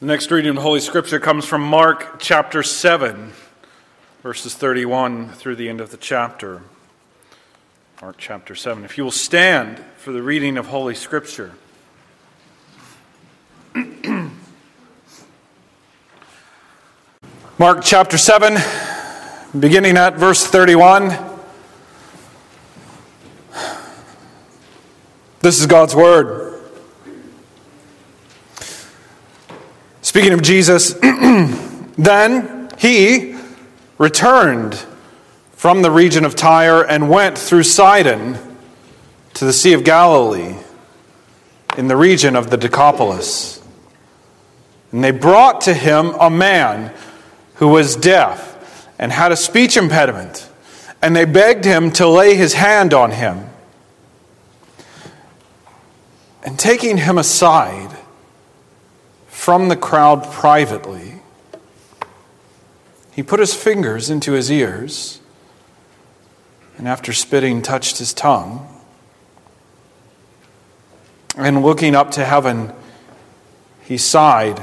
The next reading of the Holy Scripture comes from Mark chapter 7, verses 31 through the end of the chapter. Mark chapter 7. If you will stand for the reading of Holy Scripture. Mark chapter 7, beginning at verse 31. This is God's Word. Speaking of Jesus, then he returned from the region of Tyre and went through Sidon to the Sea of Galilee in the region of the Decapolis. And they brought to him a man who was deaf and had a speech impediment, and they begged him to lay his hand on him. And taking him aside, from the crowd privately. He put his fingers into his ears, and after spitting, touched his tongue. And looking up to heaven, he sighed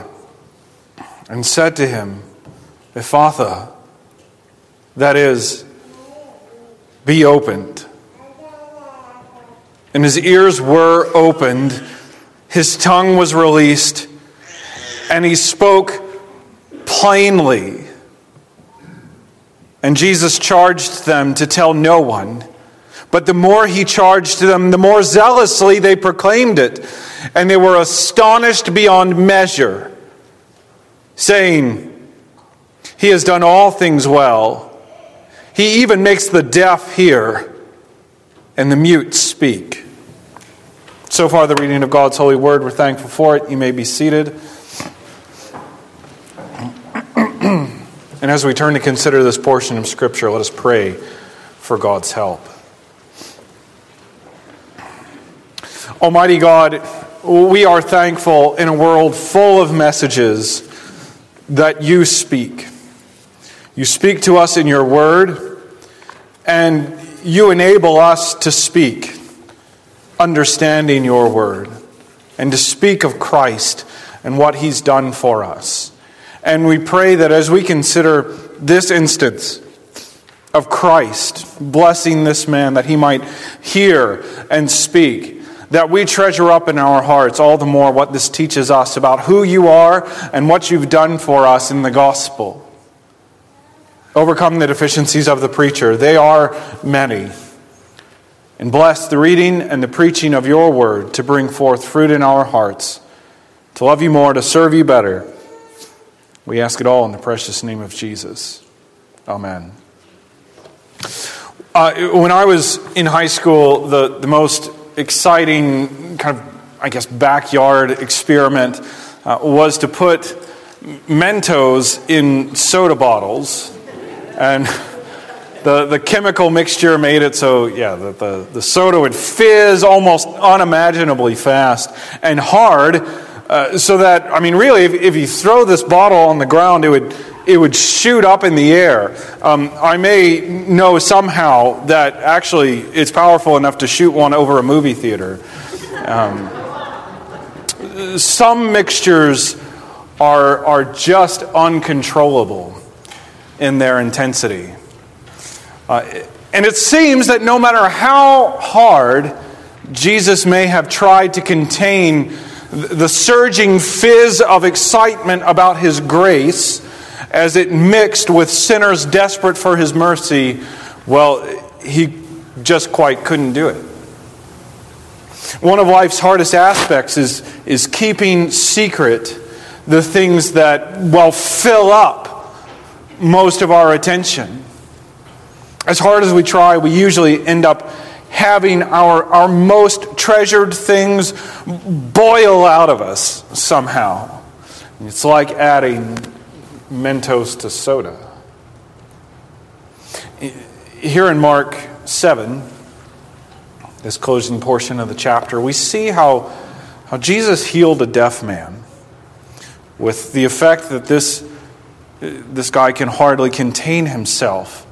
and said to him, Ephphatha, that is, be opened. And his ears were opened, his tongue was released and he spoke plainly. And Jesus charged them to tell no one. But the more he charged them, the more zealously they proclaimed it. And they were astonished beyond measure, saying, He has done all things well. He even makes the deaf hear and the mute speak. So far, the reading of God's holy word. We're thankful for it. You may be seated. And as we turn to consider this portion of Scripture, let us pray for God's help. Almighty God, we are thankful in a world full of messages that you speak. You speak to us in your word, and you enable us to speak, understanding your word, and to speak of Christ and what he's done for us. And we pray that as we consider this instance of Christ blessing this man, that he might hear and speak, that we treasure up in our hearts all the more what this teaches us about who you are and what you've done for us in the gospel. Overcome the deficiencies of the preacher, they are many. And bless the reading and the preaching of your word to bring forth fruit in our hearts, to love you more, to serve you better we ask it all in the precious name of Jesus. Amen. Uh, when I was in high school, the, the most exciting kind of, I guess, backyard experiment uh, was to put Mentos in soda bottles. And the, the chemical mixture made it so, yeah, the, the, the soda would fizz almost unimaginably fast and hard uh, so that, I mean, really, if, if, you throw this bottle on the ground, it would, it would shoot up in the air. Um, I may know somehow that actually it's powerful enough to shoot one over a movie theater. Um, some mixtures are, are just uncontrollable in their intensity. Uh, and it seems that no matter how hard Jesus may have tried to contain the surging fizz of excitement about His grace as it mixed with sinners desperate for His mercy, well, He just quite couldn't do it. One of life's hardest aspects is, is keeping secret the things that, well, fill up most of our attention. As hard as we try, we usually end up having our, our most treasured things boil out of us somehow. It's like adding Mentos to soda. Here in Mark 7, this closing portion of the chapter, we see how, how Jesus healed a deaf man with the effect that this, this guy can hardly contain himself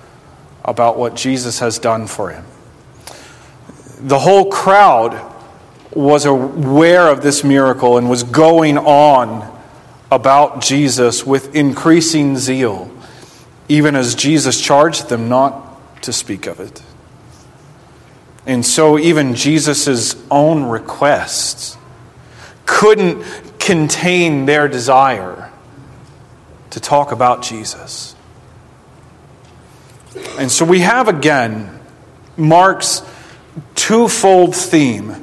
about what Jesus has done for him the whole crowd was aware of this miracle and was going on about Jesus with increasing zeal, even as Jesus charged them not to speak of it. And so, even Jesus' own requests couldn't contain their desire to talk about Jesus. And so, we have again Mark's twofold theme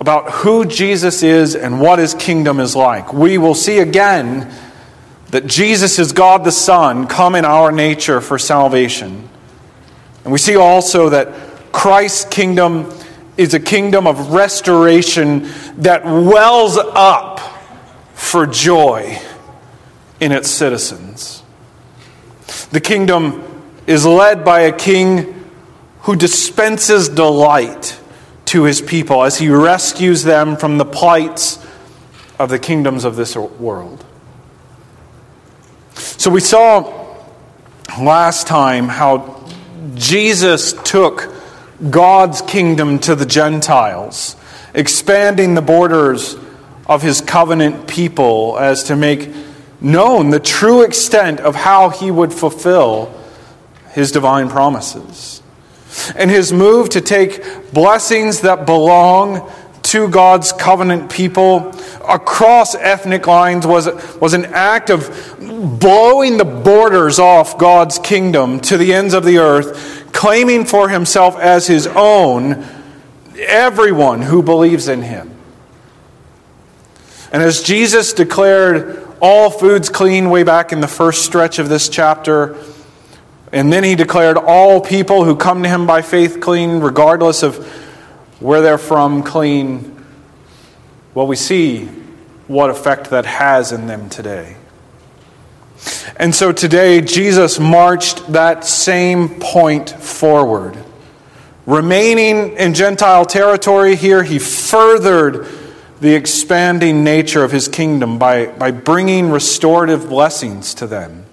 about who Jesus is and what his kingdom is like. We will see again that Jesus is God the Son come in our nature for salvation. And we see also that Christ's kingdom is a kingdom of restoration that wells up for joy in its citizens. The kingdom is led by a king who dispenses delight to his people as he rescues them from the plights of the kingdoms of this world. So we saw last time how Jesus took God's kingdom to the Gentiles, expanding the borders of his covenant people as to make known the true extent of how he would fulfill his divine promises. And his move to take blessings that belong to God's covenant people across ethnic lines was, was an act of blowing the borders off God's kingdom to the ends of the earth, claiming for himself as his own everyone who believes in him. And as Jesus declared all foods clean way back in the first stretch of this chapter, and then he declared all people who come to him by faith clean, regardless of where they're from, clean. Well, we see what effect that has in them today. And so today, Jesus marched that same point forward. Remaining in Gentile territory here, he furthered the expanding nature of his kingdom by, by bringing restorative blessings to them.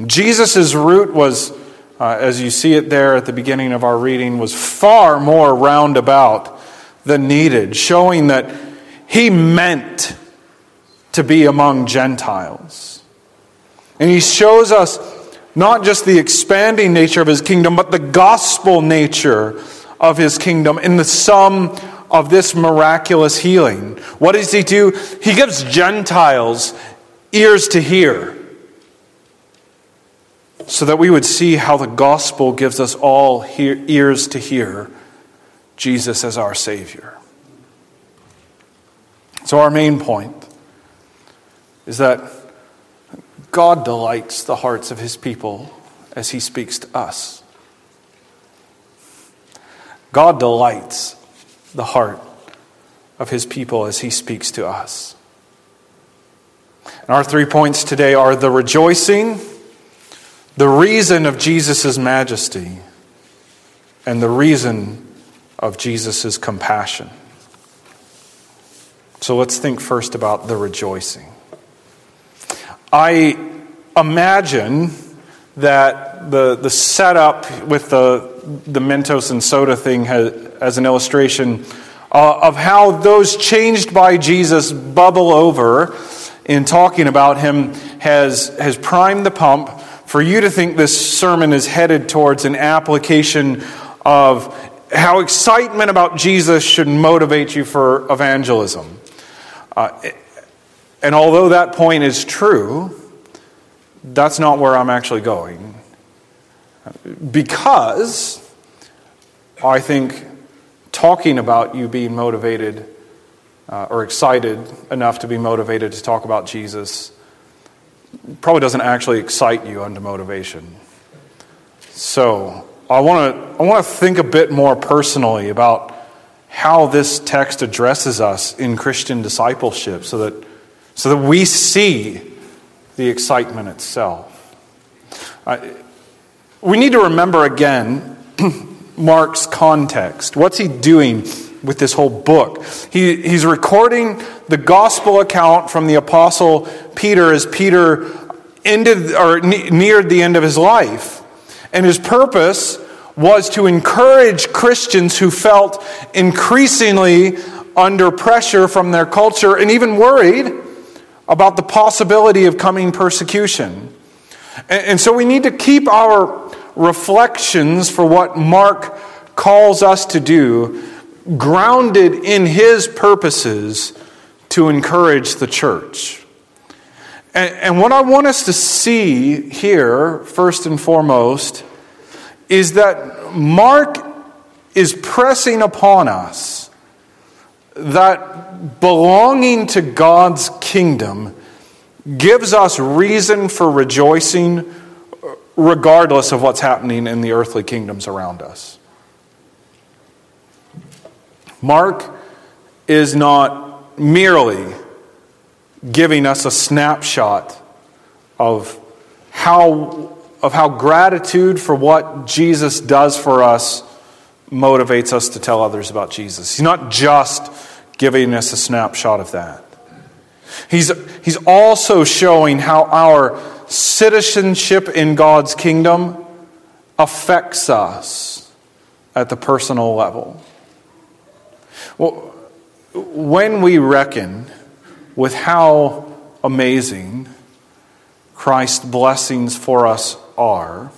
And Jesus' route was, uh, as you see it there at the beginning of our reading, was far more roundabout than needed, showing that he meant to be among Gentiles. And he shows us not just the expanding nature of his kingdom, but the gospel nature of his kingdom in the sum of this miraculous healing. What does he do? He gives Gentiles ears to hear so that we would see how the gospel gives us all hear, ears to hear Jesus as our Savior. So, our main point is that God delights the hearts of His people as He speaks to us. God delights the heart of His people as He speaks to us. And our three points today are the rejoicing the reason of Jesus' majesty and the reason of Jesus' compassion. So let's think first about the rejoicing. I imagine that the, the setup with the, the Mentos and soda thing has, as an illustration uh, of how those changed by Jesus bubble over in talking about him has, has primed the pump for you to think this sermon is headed towards an application of how excitement about Jesus should motivate you for evangelism. Uh, and although that point is true, that's not where I'm actually going. Because I think talking about you being motivated uh, or excited enough to be motivated to talk about Jesus probably doesn't actually excite you unto motivation. So I want to I want to think a bit more personally about how this text addresses us in Christian discipleship, so that so that we see the excitement itself. we need to remember again Mark's context. What's he doing with this whole book? He, he's recording the gospel account from the apostle Peter as Peter ended or neared the end of his life. And his purpose was to encourage Christians who felt increasingly under pressure from their culture and even worried about the possibility of coming persecution. And, and so we need to keep our reflections for what Mark calls us to do grounded in his purposes to encourage the church. And, and, what I want us to see here, first and foremost, is that Mark is pressing upon us that belonging to God's kingdom gives us reason for rejoicing uh, regardless of what's happening in the earthly kingdoms around us. Mark is not merely giving us a snapshot of how, of how gratitude for what Jesus does for us motivates us to tell others about Jesus. He's not just giving us a snapshot of that. He's, he's also showing how our citizenship in God's kingdom affects us at the personal level. Well, when we reckon with how amazing Christ's blessings for us are,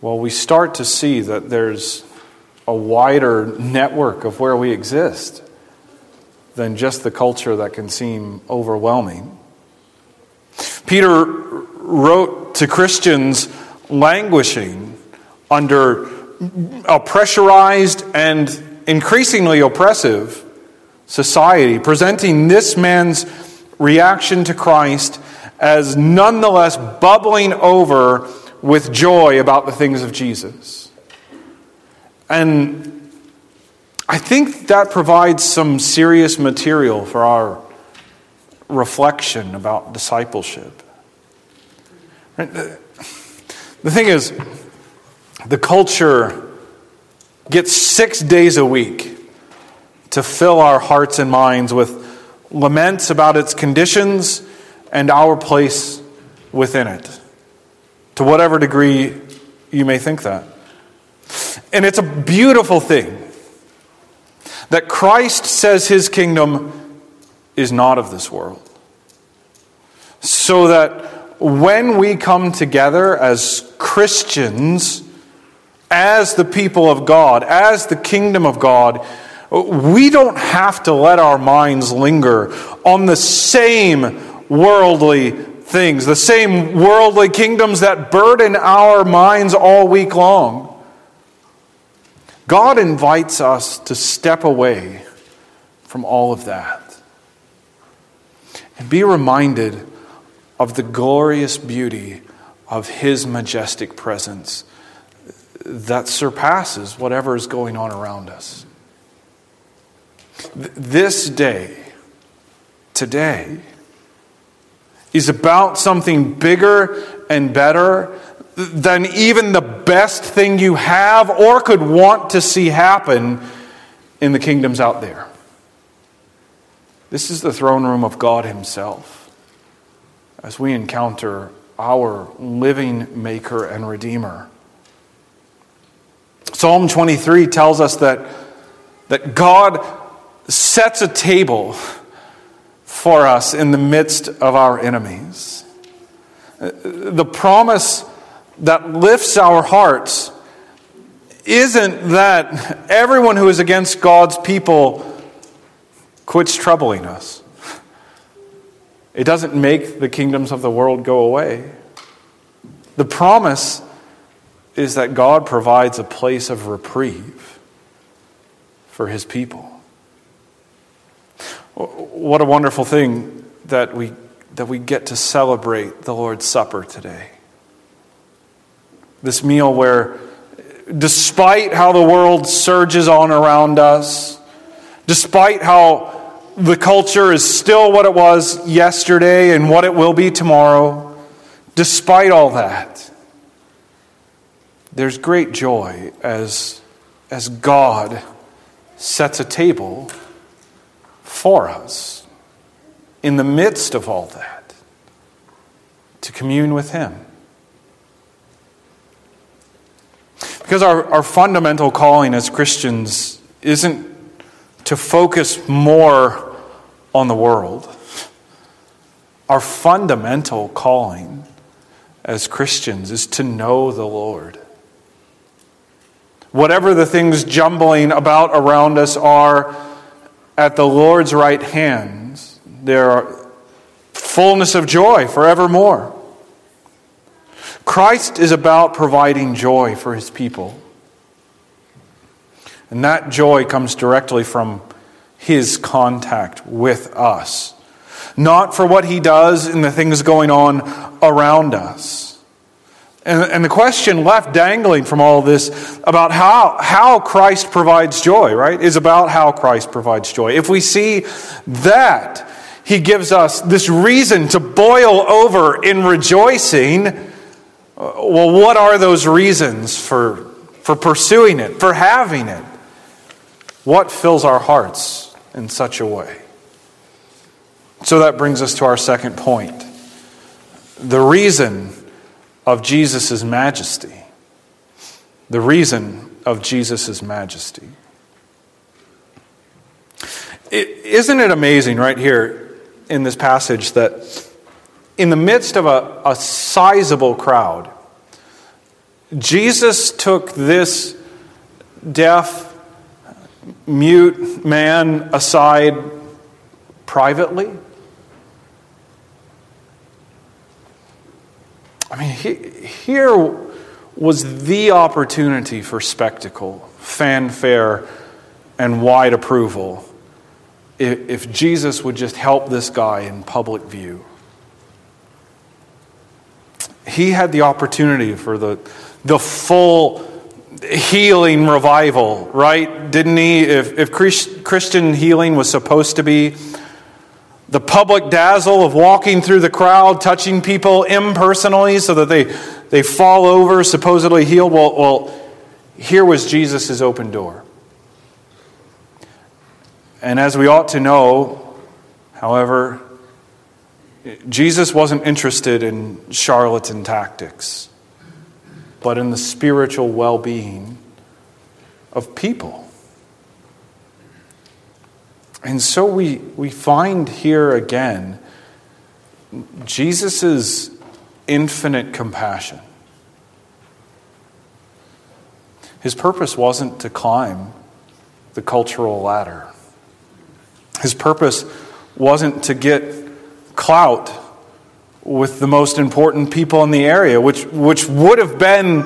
well, we start to see that there's a wider network of where we exist than just the culture that can seem overwhelming. Peter wrote to Christians languishing under a pressurized and increasingly oppressive society, presenting this man's reaction to Christ as nonetheless bubbling over with joy about the things of Jesus. And I think that provides some serious material for our reflection about discipleship. The thing is, the culture gets six days a week to fill our hearts and minds with laments about its conditions and our place within it, to whatever degree you may think that. And it's a beautiful thing that Christ says his kingdom is not of this world. So that when we come together as Christians, as the people of God, as the kingdom of God, we don't have to let our minds linger on the same worldly things, the same worldly kingdoms that burden our minds all week long. God invites us to step away from all of that and be reminded of the glorious beauty of His majestic presence that surpasses whatever is going on around us. This day, today, is about something bigger and better than even the best thing you have or could want to see happen in the kingdoms out there. This is the throne room of God Himself as we encounter our living Maker and Redeemer. Psalm 23 tells us that, that God sets a table for us in the midst of our enemies. The promise that lifts our hearts isn't that everyone who is against God's people quits troubling us. It doesn't make the kingdoms of the world go away. The promise is that God provides a place of reprieve for his people. What a wonderful thing that we, that we get to celebrate the Lord's Supper today. This meal where, despite how the world surges on around us, despite how the culture is still what it was yesterday and what it will be tomorrow, despite all that, there's great joy as, as God sets a table for us in the midst of all that to commune with Him. Because our, our fundamental calling as Christians isn't to focus more on the world, Our fundamental calling as Christians is to know the Lord. Whatever the things jumbling about around us are at the Lord's right hands, there are fullness of joy forevermore. Christ is about providing joy for his people. And that joy comes directly from his contact with us, not for what he does in the things going on around us. And, and the question left dangling from all this about how, how Christ provides joy, right, is about how Christ provides joy. If we see that, he gives us this reason to boil over in rejoicing. Uh, well, what are those reasons for, for pursuing it, for having it? What fills our hearts in such a way? So that brings us to our second point. The reason of Jesus' majesty. The reason of Jesus' majesty. is not it amazing right here in this passage that in the midst of a, a sizable crowd, Jesus took this deaf, mute man aside privately? I mean, he, here was the opportunity for spectacle, fanfare, and wide approval if, if Jesus would just help this guy in public view. He had the opportunity for the, the full healing revival, right? Didn't he? If, if Christian healing was supposed to be the public dazzle of walking through the crowd, touching people impersonally so that they, they fall over, supposedly healed. Well, well, here was Jesus' open door. And as we ought to know, however, Jesus wasn't interested in charlatan tactics, but in the spiritual well being of people. And so we, we find here again Jesus' infinite compassion. His purpose wasn't to climb the cultural ladder. His purpose wasn't to get clout with the most important people in the area, which, which would have been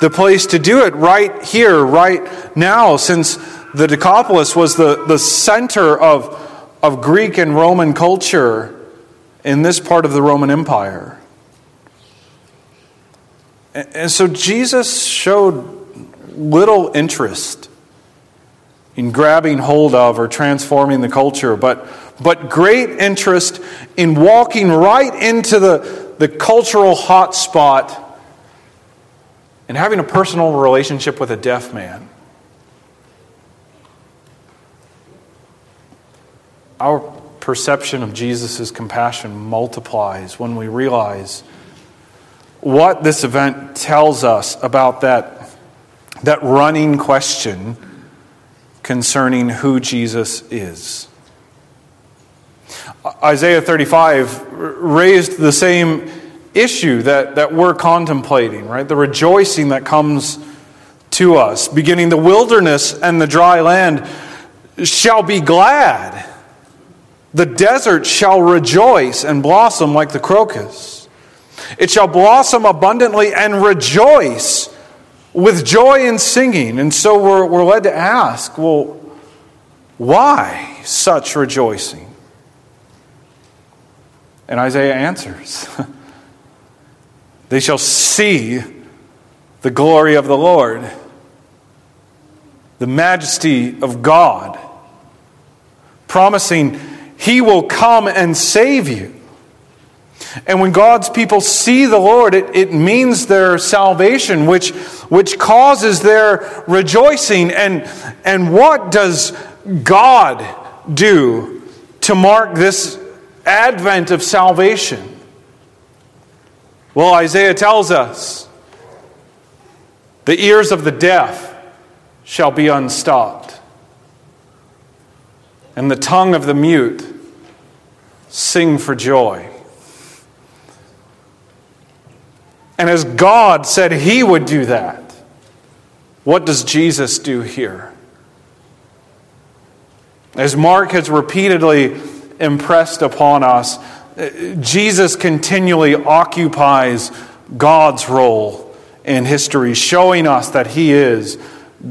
the place to do it right here, right now, since the Decapolis was the, the center of, of Greek and Roman culture in this part of the Roman Empire. And so Jesus showed little interest in grabbing hold of or transforming the culture, but, but great interest in walking right into the, the cultural hotspot and having a personal relationship with a deaf man. Our perception of Jesus' compassion multiplies when we realize what this event tells us about that, that running question concerning who Jesus is. Isaiah 35 raised the same issue that, that we're contemplating, right? The rejoicing that comes to us, beginning the wilderness and the dry land shall be glad the desert shall rejoice and blossom like the crocus. It shall blossom abundantly and rejoice with joy and singing. And so we're, we're led to ask well, why such rejoicing? And Isaiah answers They shall see the glory of the Lord, the majesty of God, promising he will come and save you. And when God's people see the Lord, it, it means their salvation, which, which causes their rejoicing. And, and what does God do to mark this advent of salvation? Well, Isaiah tells us the ears of the deaf shall be unstopped, and the tongue of the mute sing for joy. And as God said he would do that, what does Jesus do here? As Mark has repeatedly impressed upon us, eh, Jesus continually occupies God's role in history, showing us that he is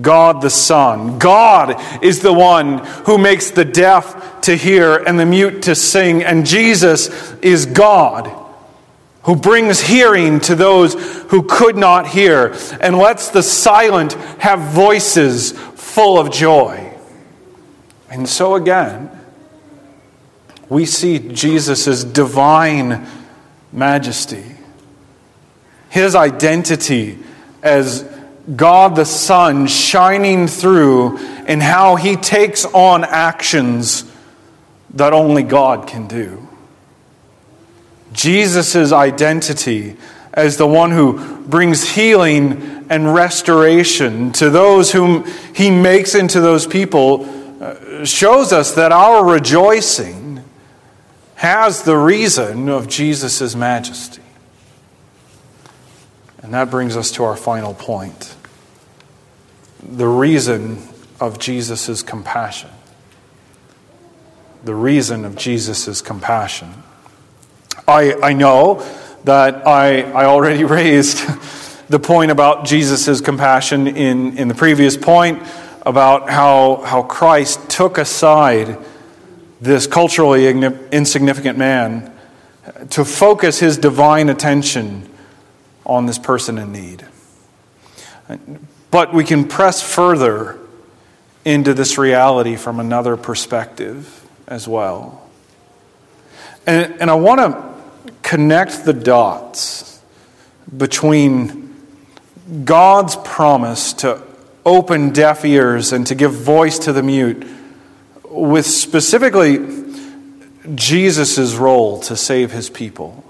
God the Son. God is the one who makes the deaf to hear and the mute to sing, and Jesus is God who brings hearing to those who could not hear and lets the silent have voices full of joy. And so again, we see Jesus' divine majesty, his identity as God the Son shining through in how he takes on actions that only God can do. Jesus' identity as the one who brings healing and restoration to those whom he makes into those people uh, shows us that our rejoicing has the reason of Jesus' majesty. And that brings us to our final point the reason of Jesus' compassion. The reason of Jesus' compassion. I, I know that I, I already raised the point about Jesus' compassion in, in the previous point about how, how Christ took aside this culturally insignificant man to focus his divine attention on this person in need. But we can press further into this reality from another perspective as well. And, and I want to connect the dots between God's promise to open deaf ears and to give voice to the mute, with specifically Jesus' role to save his people.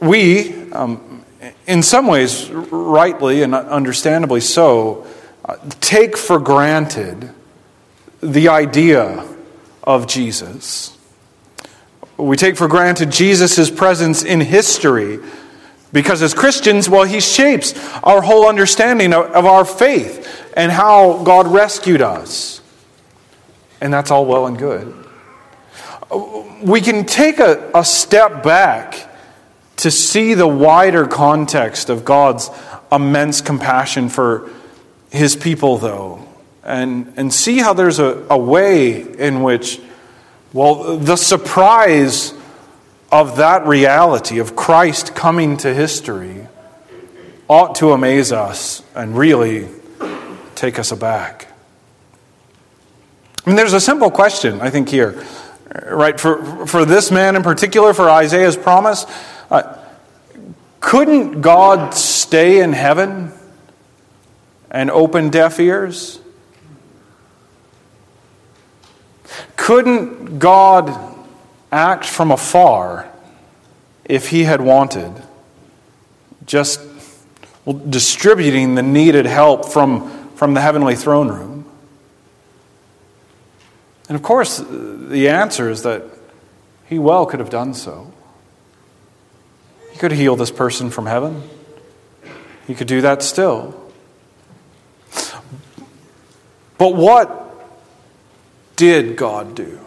We, um, in some ways, rightly and understandably so, take for granted the idea of Jesus. We take for granted Jesus' presence in history because as Christians, well, he shapes our whole understanding of, of our faith and how God rescued us. And that's all well and good. We can take a, a step back to see the wider context of God's immense compassion for his people, though, and, and see how there's a, a way in which, well, the surprise of that reality, of Christ coming to history, ought to amaze us and really take us aback. I mean, there's a simple question, I think, here, right? For, for this man in particular, for Isaiah's promise, uh, couldn't God stay in heaven and open deaf ears? Couldn't God act from afar if he had wanted, just distributing the needed help from, from the heavenly throne room? And of course, the answer is that he well could have done so. He could heal this person from heaven. He could do that still. But what did God do?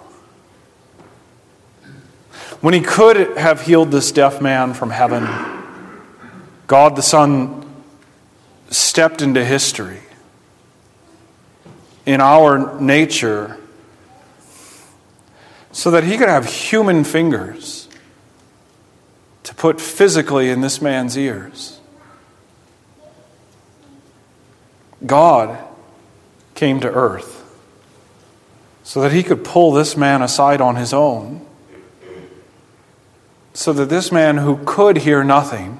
When he could have healed this deaf man from heaven, God the Son stepped into history. In our nature, so that he could have human fingers to put physically in this man's ears. God came to earth so that he could pull this man aside on his own, so that this man who could hear nothing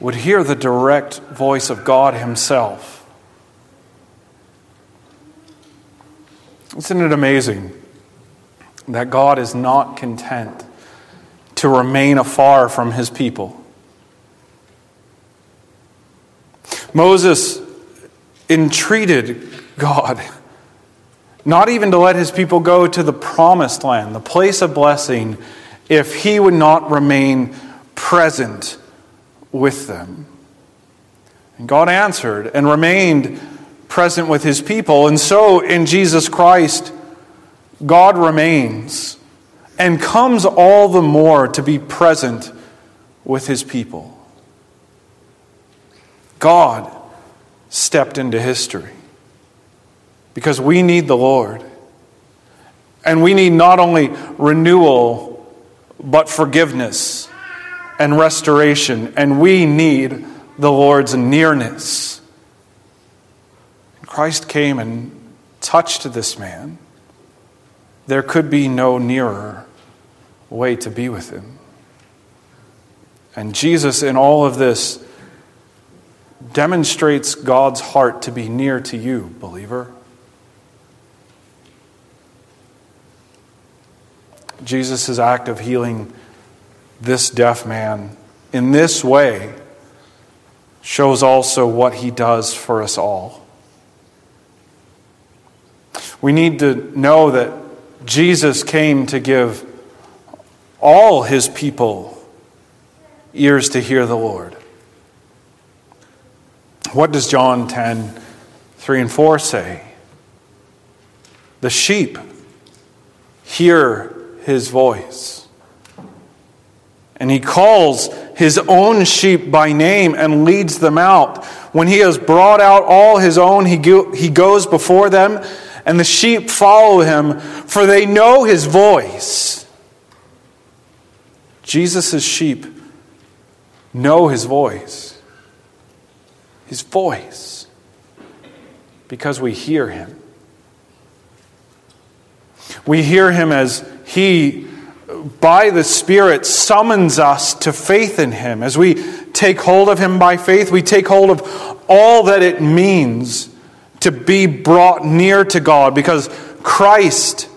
would hear the direct voice of God Himself. Isn't it amazing that God is not content to remain afar from his people. Moses entreated God not even to let his people go to the promised land, the place of blessing, if he would not remain present with them. And God answered and remained present with his people. And so in Jesus Christ, God remains and comes all the more to be present with his people. God stepped into history because we need the Lord. And we need not only renewal, but forgiveness and restoration. And we need the Lord's nearness. Christ came and touched this man. There could be no nearer way to be with him. And Jesus, in all of this, demonstrates God's heart to be near to you, believer. Jesus' act of healing this deaf man in this way shows also what he does for us all. We need to know that Jesus came to give all his people ears to hear the Lord. What does John 10 3 and 4 say? The sheep hear his voice. And he calls his own sheep by name and leads them out. When he has brought out all his own, he, go, he goes before them, and the sheep follow him, for they know his voice. Jesus' sheep know his voice. His voice. Because we hear him. We hear him as he, by the Spirit, summons us to faith in Him. As we take hold of Him by faith, we take hold of all that it means to be brought near to God because Christ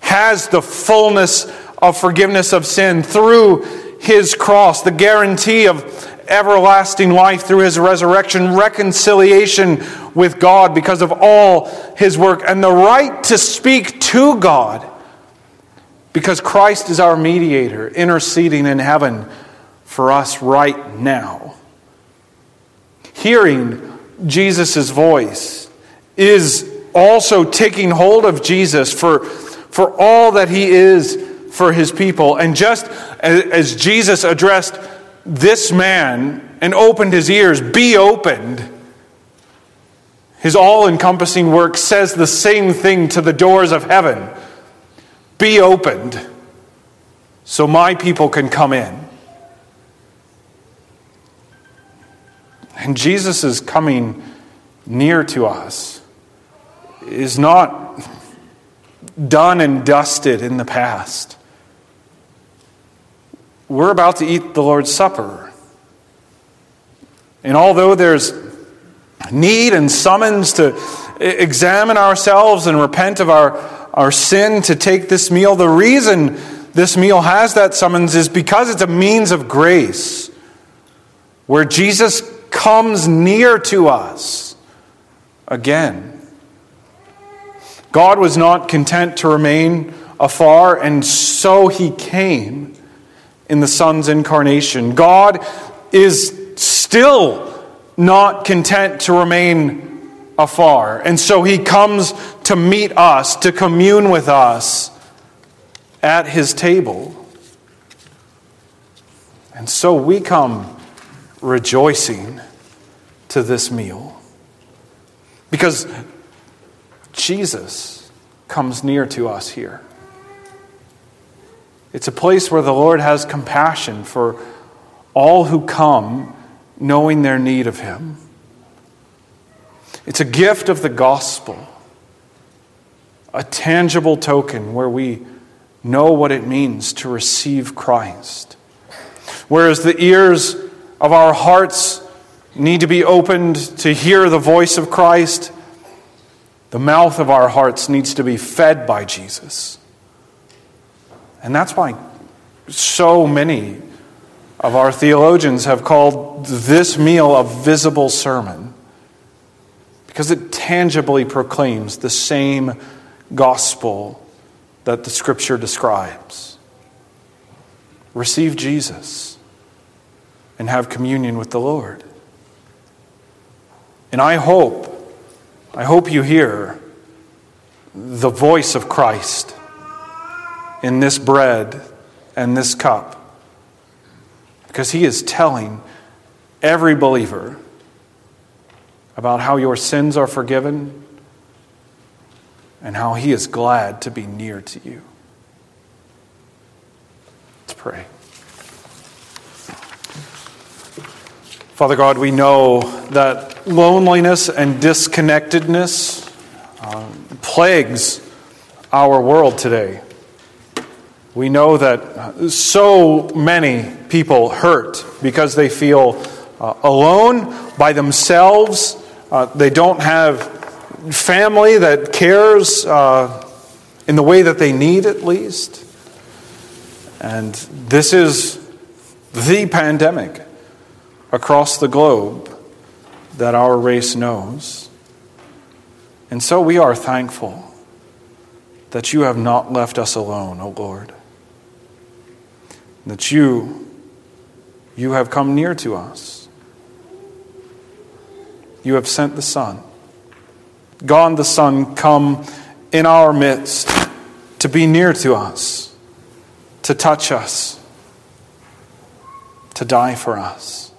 has the fullness of forgiveness of sin through His cross, the guarantee of everlasting life through His resurrection, reconciliation with God because of all His work, and the right to speak to God because Christ is our mediator, interceding in heaven for us right now. Hearing Jesus' voice is also taking hold of Jesus for, for all that he is for his people. And just as Jesus addressed this man and opened his ears, be opened. His all encompassing work says the same thing to the doors of heaven be opened so my people can come in. And Jesus' coming near to us is not done and dusted in the past. We're about to eat the Lord's Supper. And although there's need and summons to examine ourselves and repent of our our sin to take this meal. The reason this meal has that summons is because it's a means of grace where Jesus comes near to us again. God was not content to remain afar, and so he came in the Son's incarnation. God is still not content to remain afar. And so he comes to meet us, to commune with us at his table. And so we come rejoicing to this meal because Jesus comes near to us here. It's a place where the Lord has compassion for all who come knowing their need of Him. It's a gift of the gospel, a tangible token where we know what it means to receive Christ. Whereas the ears of our hearts need to be opened to hear the voice of Christ, the mouth of our hearts needs to be fed by Jesus. And that's why so many of our theologians have called this meal a visible sermon because it tangibly proclaims the same gospel that the scripture describes. receive Jesus and have communion with the Lord. And I hope, I hope you hear the voice of Christ in this bread and this cup. Because he is telling every believer about how your sins are forgiven and how he is glad to be near to you. Let's pray. Father God, we know that loneliness and disconnectedness uh, plagues our world today. We know that so many people hurt because they feel uh, alone by themselves. Uh, they don't have family that cares uh, in the way that they need, at least. And this is the pandemic across the globe that our race knows. And so we are thankful that you have not left us alone, O Lord. That you, you have come near to us. You have sent the Son. God the Son come in our midst to be near to us, to touch us, to die for us,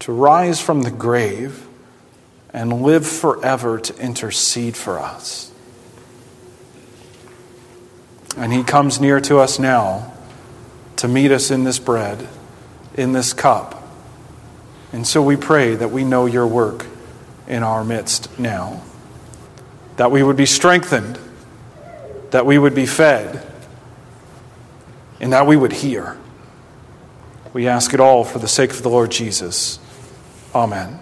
to rise from the grave and live forever to intercede for us. And He comes near to us now to meet us in this bread, in this cup. And so we pray that we know your work in our midst now, that we would be strengthened, that we would be fed, and that we would hear. We ask it all for the sake of the Lord Jesus. Amen.